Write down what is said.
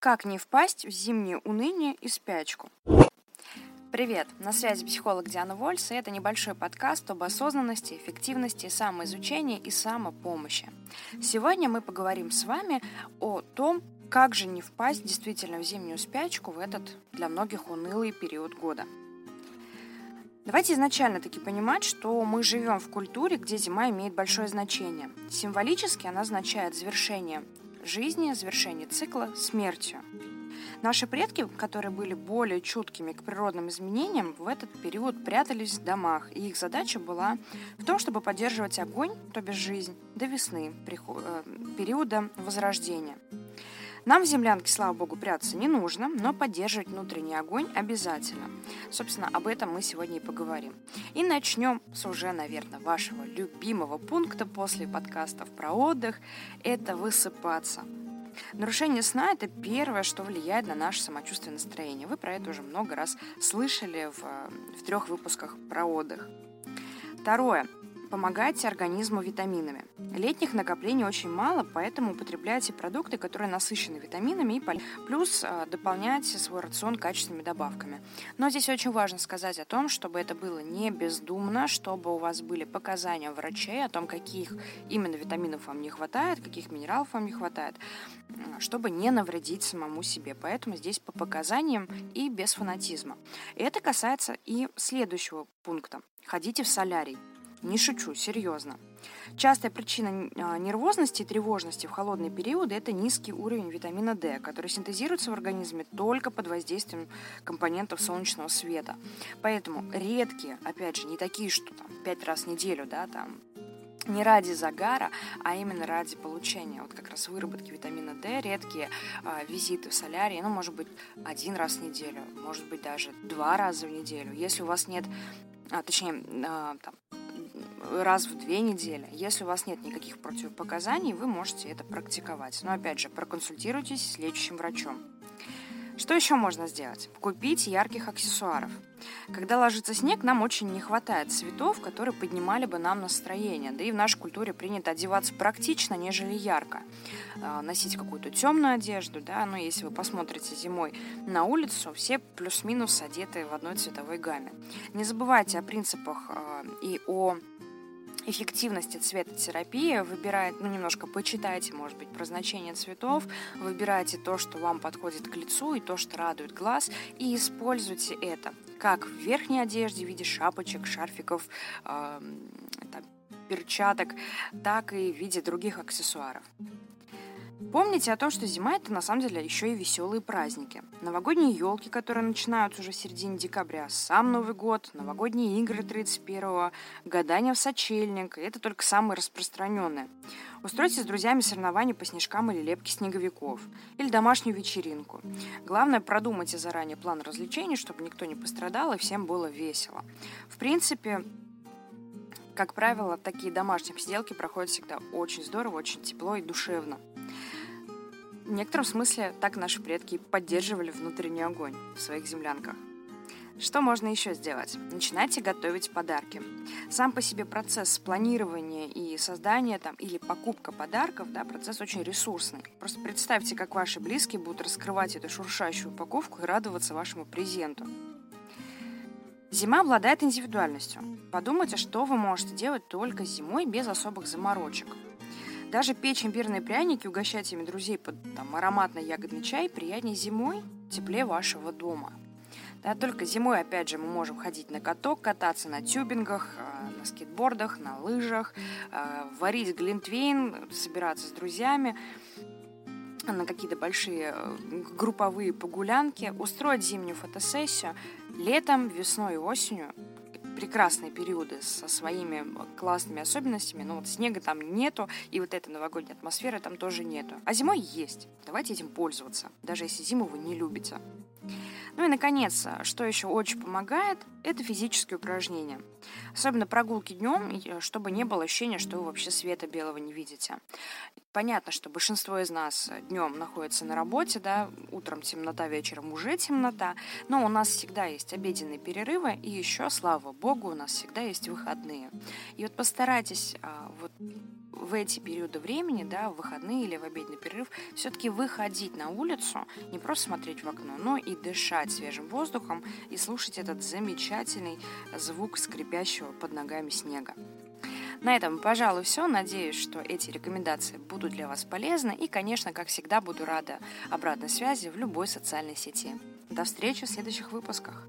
Как не впасть в зимнее уныние и спячку? Привет! На связи психолог Диана Вольс, и это небольшой подкаст об осознанности, эффективности, самоизучении и самопомощи. Сегодня мы поговорим с вами о том, как же не впасть действительно в зимнюю спячку в этот для многих унылый период года. Давайте изначально таки понимать, что мы живем в культуре, где зима имеет большое значение. Символически она означает завершение жизни, завершение цикла смертью. Наши предки, которые были более чуткими к природным изменениям, в этот период прятались в домах, и их задача была в том, чтобы поддерживать огонь, то бишь жизнь, до весны, э, периода возрождения. Нам в землянке, слава богу, прятаться не нужно, но поддерживать внутренний огонь обязательно. Собственно, об этом мы сегодня и поговорим. И начнем с уже, наверное, вашего любимого пункта после подкастов про отдых – это высыпаться. Нарушение сна – это первое, что влияет на наше самочувствие и настроение. Вы про это уже много раз слышали в, в трех выпусках про отдых. Второе. Помогайте организму витаминами. Летних накоплений очень мало, поэтому употребляйте продукты, которые насыщены витаминами, и плюс э, дополняйте свой рацион качественными добавками. Но здесь очень важно сказать о том, чтобы это было не бездумно, чтобы у вас были показания врачей о том, каких именно витаминов вам не хватает, каких минералов вам не хватает, чтобы не навредить самому себе. Поэтому здесь по показаниям и без фанатизма. И это касается и следующего пункта. Ходите в солярий. Не шучу, серьезно. Частая причина а, нервозности и тревожности в холодные периоды – это низкий уровень витамина D, который синтезируется в организме только под воздействием компонентов солнечного света. Поэтому редкие, опять же, не такие, что там пять раз в неделю, да, там не ради загара, а именно ради получения вот как раз выработки витамина D, редкие а, визиты в солярий, ну, может быть, один раз в неделю, может быть, даже два раза в неделю. Если у вас нет, а, точнее, а, там, раз в две недели. Если у вас нет никаких противопоказаний, вы можете это практиковать. Но опять же, проконсультируйтесь с лечащим врачом. Что еще можно сделать? Купить ярких аксессуаров. Когда ложится снег, нам очень не хватает цветов, которые поднимали бы нам настроение. Да и в нашей культуре принято одеваться практично, нежели ярко. А, носить какую-то темную одежду, да, но если вы посмотрите зимой на улицу, все плюс-минус одеты в одной цветовой гамме. Не забывайте о принципах а, и о эффективности цветотерапии, выбирайте, ну, немножко почитайте, может быть, про значение цветов, выбирайте то, что вам подходит к лицу и то, что радует глаз, и используйте это как в верхней одежде в виде шапочек, шарфиков, э, там, перчаток, так и в виде других аксессуаров. Помните о том, что зима это на самом деле еще и веселые праздники. Новогодние елки, которые начинаются уже в середине декабря, сам Новый год, новогодние игры 31-го, гадания в сочельник. Это только самые распространенные. Устройте с друзьями соревнования по снежкам или лепке снеговиков. Или домашнюю вечеринку. Главное, продумайте заранее план развлечений, чтобы никто не пострадал и всем было весело. В принципе, как правило, такие домашние посиделки проходят всегда очень здорово, очень тепло и душевно. В некотором смысле так наши предки поддерживали внутренний огонь в своих землянках. Что можно еще сделать? Начинайте готовить подарки. Сам по себе процесс планирования и создания там, или покупка подарков, да, процесс очень ресурсный. Просто представьте, как ваши близкие будут раскрывать эту шуршащую упаковку и радоваться вашему презенту. Зима обладает индивидуальностью. Подумайте, что вы можете делать только зимой без особых заморочек. Даже печь имбирные пряники, угощать ими друзей под там, ароматный ягодный чай приятнее зимой, теплее вашего дома. Да, только зимой, опять же, мы можем ходить на каток, кататься на тюбингах, э, на скейтбордах, на лыжах, э, варить глинтвейн, собираться с друзьями на какие-то большие э, групповые погулянки, устроить зимнюю фотосессию летом, весной и осенью прекрасные периоды со своими классными особенностями, но вот снега там нету, и вот этой новогодней атмосферы там тоже нету. А зимой есть. Давайте этим пользоваться, даже если зиму вы не любите. Ну и, наконец, что еще очень помогает, это физические упражнения. Особенно прогулки днем, э, чтобы не было ощущения, что вы вообще света белого не видите. Понятно, что большинство из нас днем находится на работе, да, утром темнота, вечером уже темнота, но у нас всегда есть обеденные перерывы, и еще, слава богу, у нас всегда есть выходные. И вот постарайтесь а, вот в эти периоды времени, да, в выходные или в обеденный перерыв, все-таки выходить на улицу, не просто смотреть в окно, но и дышать свежим воздухом и слушать этот замечательный звук скрипящего под ногами снега. На этом, пожалуй, все. Надеюсь, что эти рекомендации будут для вас полезны. И, конечно, как всегда, буду рада обратной связи в любой социальной сети. До встречи в следующих выпусках.